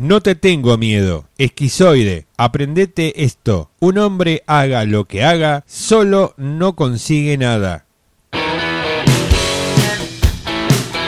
No te tengo miedo. Esquizoide, aprendete esto. Un hombre haga lo que haga, solo no consigue nada.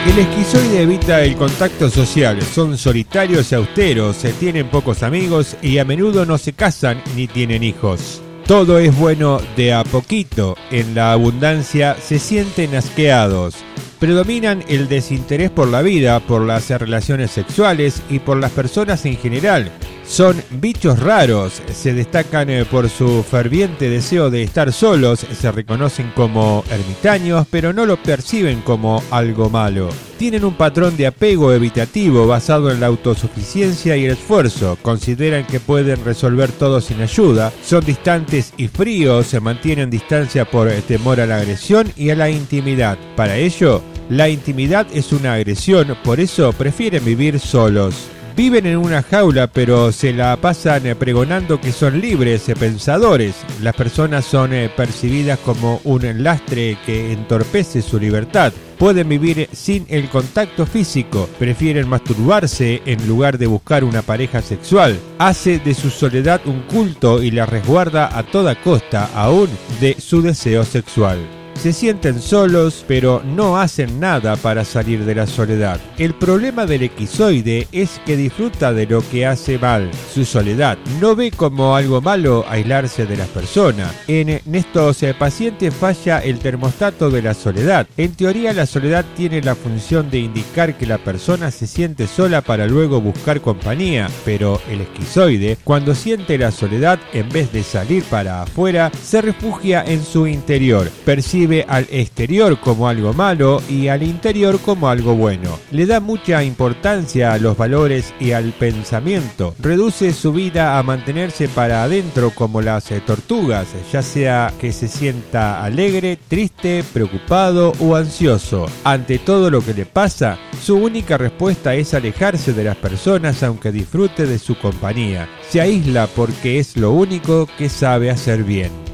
El esquizoide evita el contacto social, son solitarios y austeros, se tienen pocos amigos y a menudo no se casan ni tienen hijos. Todo es bueno de a poquito, en la abundancia se sienten asqueados. Predominan el desinterés por la vida, por las relaciones sexuales y por las personas en general. Son bichos raros, se destacan eh, por su ferviente deseo de estar solos, se reconocen como ermitaños, pero no lo perciben como algo malo. Tienen un patrón de apego evitativo basado en la autosuficiencia y el esfuerzo, consideran que pueden resolver todo sin ayuda, son distantes y fríos, se mantienen distancia por temor a la agresión y a la intimidad. Para ello, la intimidad es una agresión, por eso prefieren vivir solos. Viven en una jaula, pero se la pasan pregonando que son libres eh, pensadores. Las personas son eh, percibidas como un lastre que entorpece su libertad. Pueden vivir sin el contacto físico, prefieren masturbarse en lugar de buscar una pareja sexual. Hace de su soledad un culto y la resguarda a toda costa, aún de su deseo sexual. Se sienten solos, pero no hacen nada para salir de la soledad. El problema del equizoide es que disfruta de lo que hace mal, su soledad. No ve como algo malo aislarse de las personas. En estos eh, pacientes falla el termostato de la soledad. En teoría la soledad tiene la función de indicar que la persona se siente sola para luego buscar compañía, pero el esquizoide, cuando siente la soledad, en vez de salir para afuera, se refugia en su interior. Percibe al exterior como algo malo y al interior como algo bueno. Le da mucha importancia a los valores y al pensamiento. Reduce su vida a mantenerse para adentro como las eh, tortugas, ya sea que se sienta alegre, triste, preocupado o ansioso. Ante todo lo que le pasa, su única respuesta es alejarse de las personas aunque disfrute de su compañía. Se aísla porque es lo único que sabe hacer bien.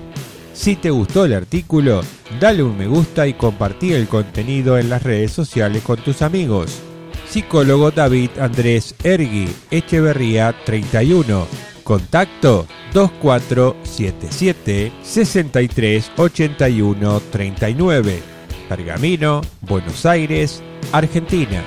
Si te gustó el artículo, dale un me gusta y compartí el contenido en las redes sociales con tus amigos. Psicólogo David Andrés Ergui, Echeverría 31. Contacto 2477 63 81 39. Pergamino, Buenos Aires, Argentina.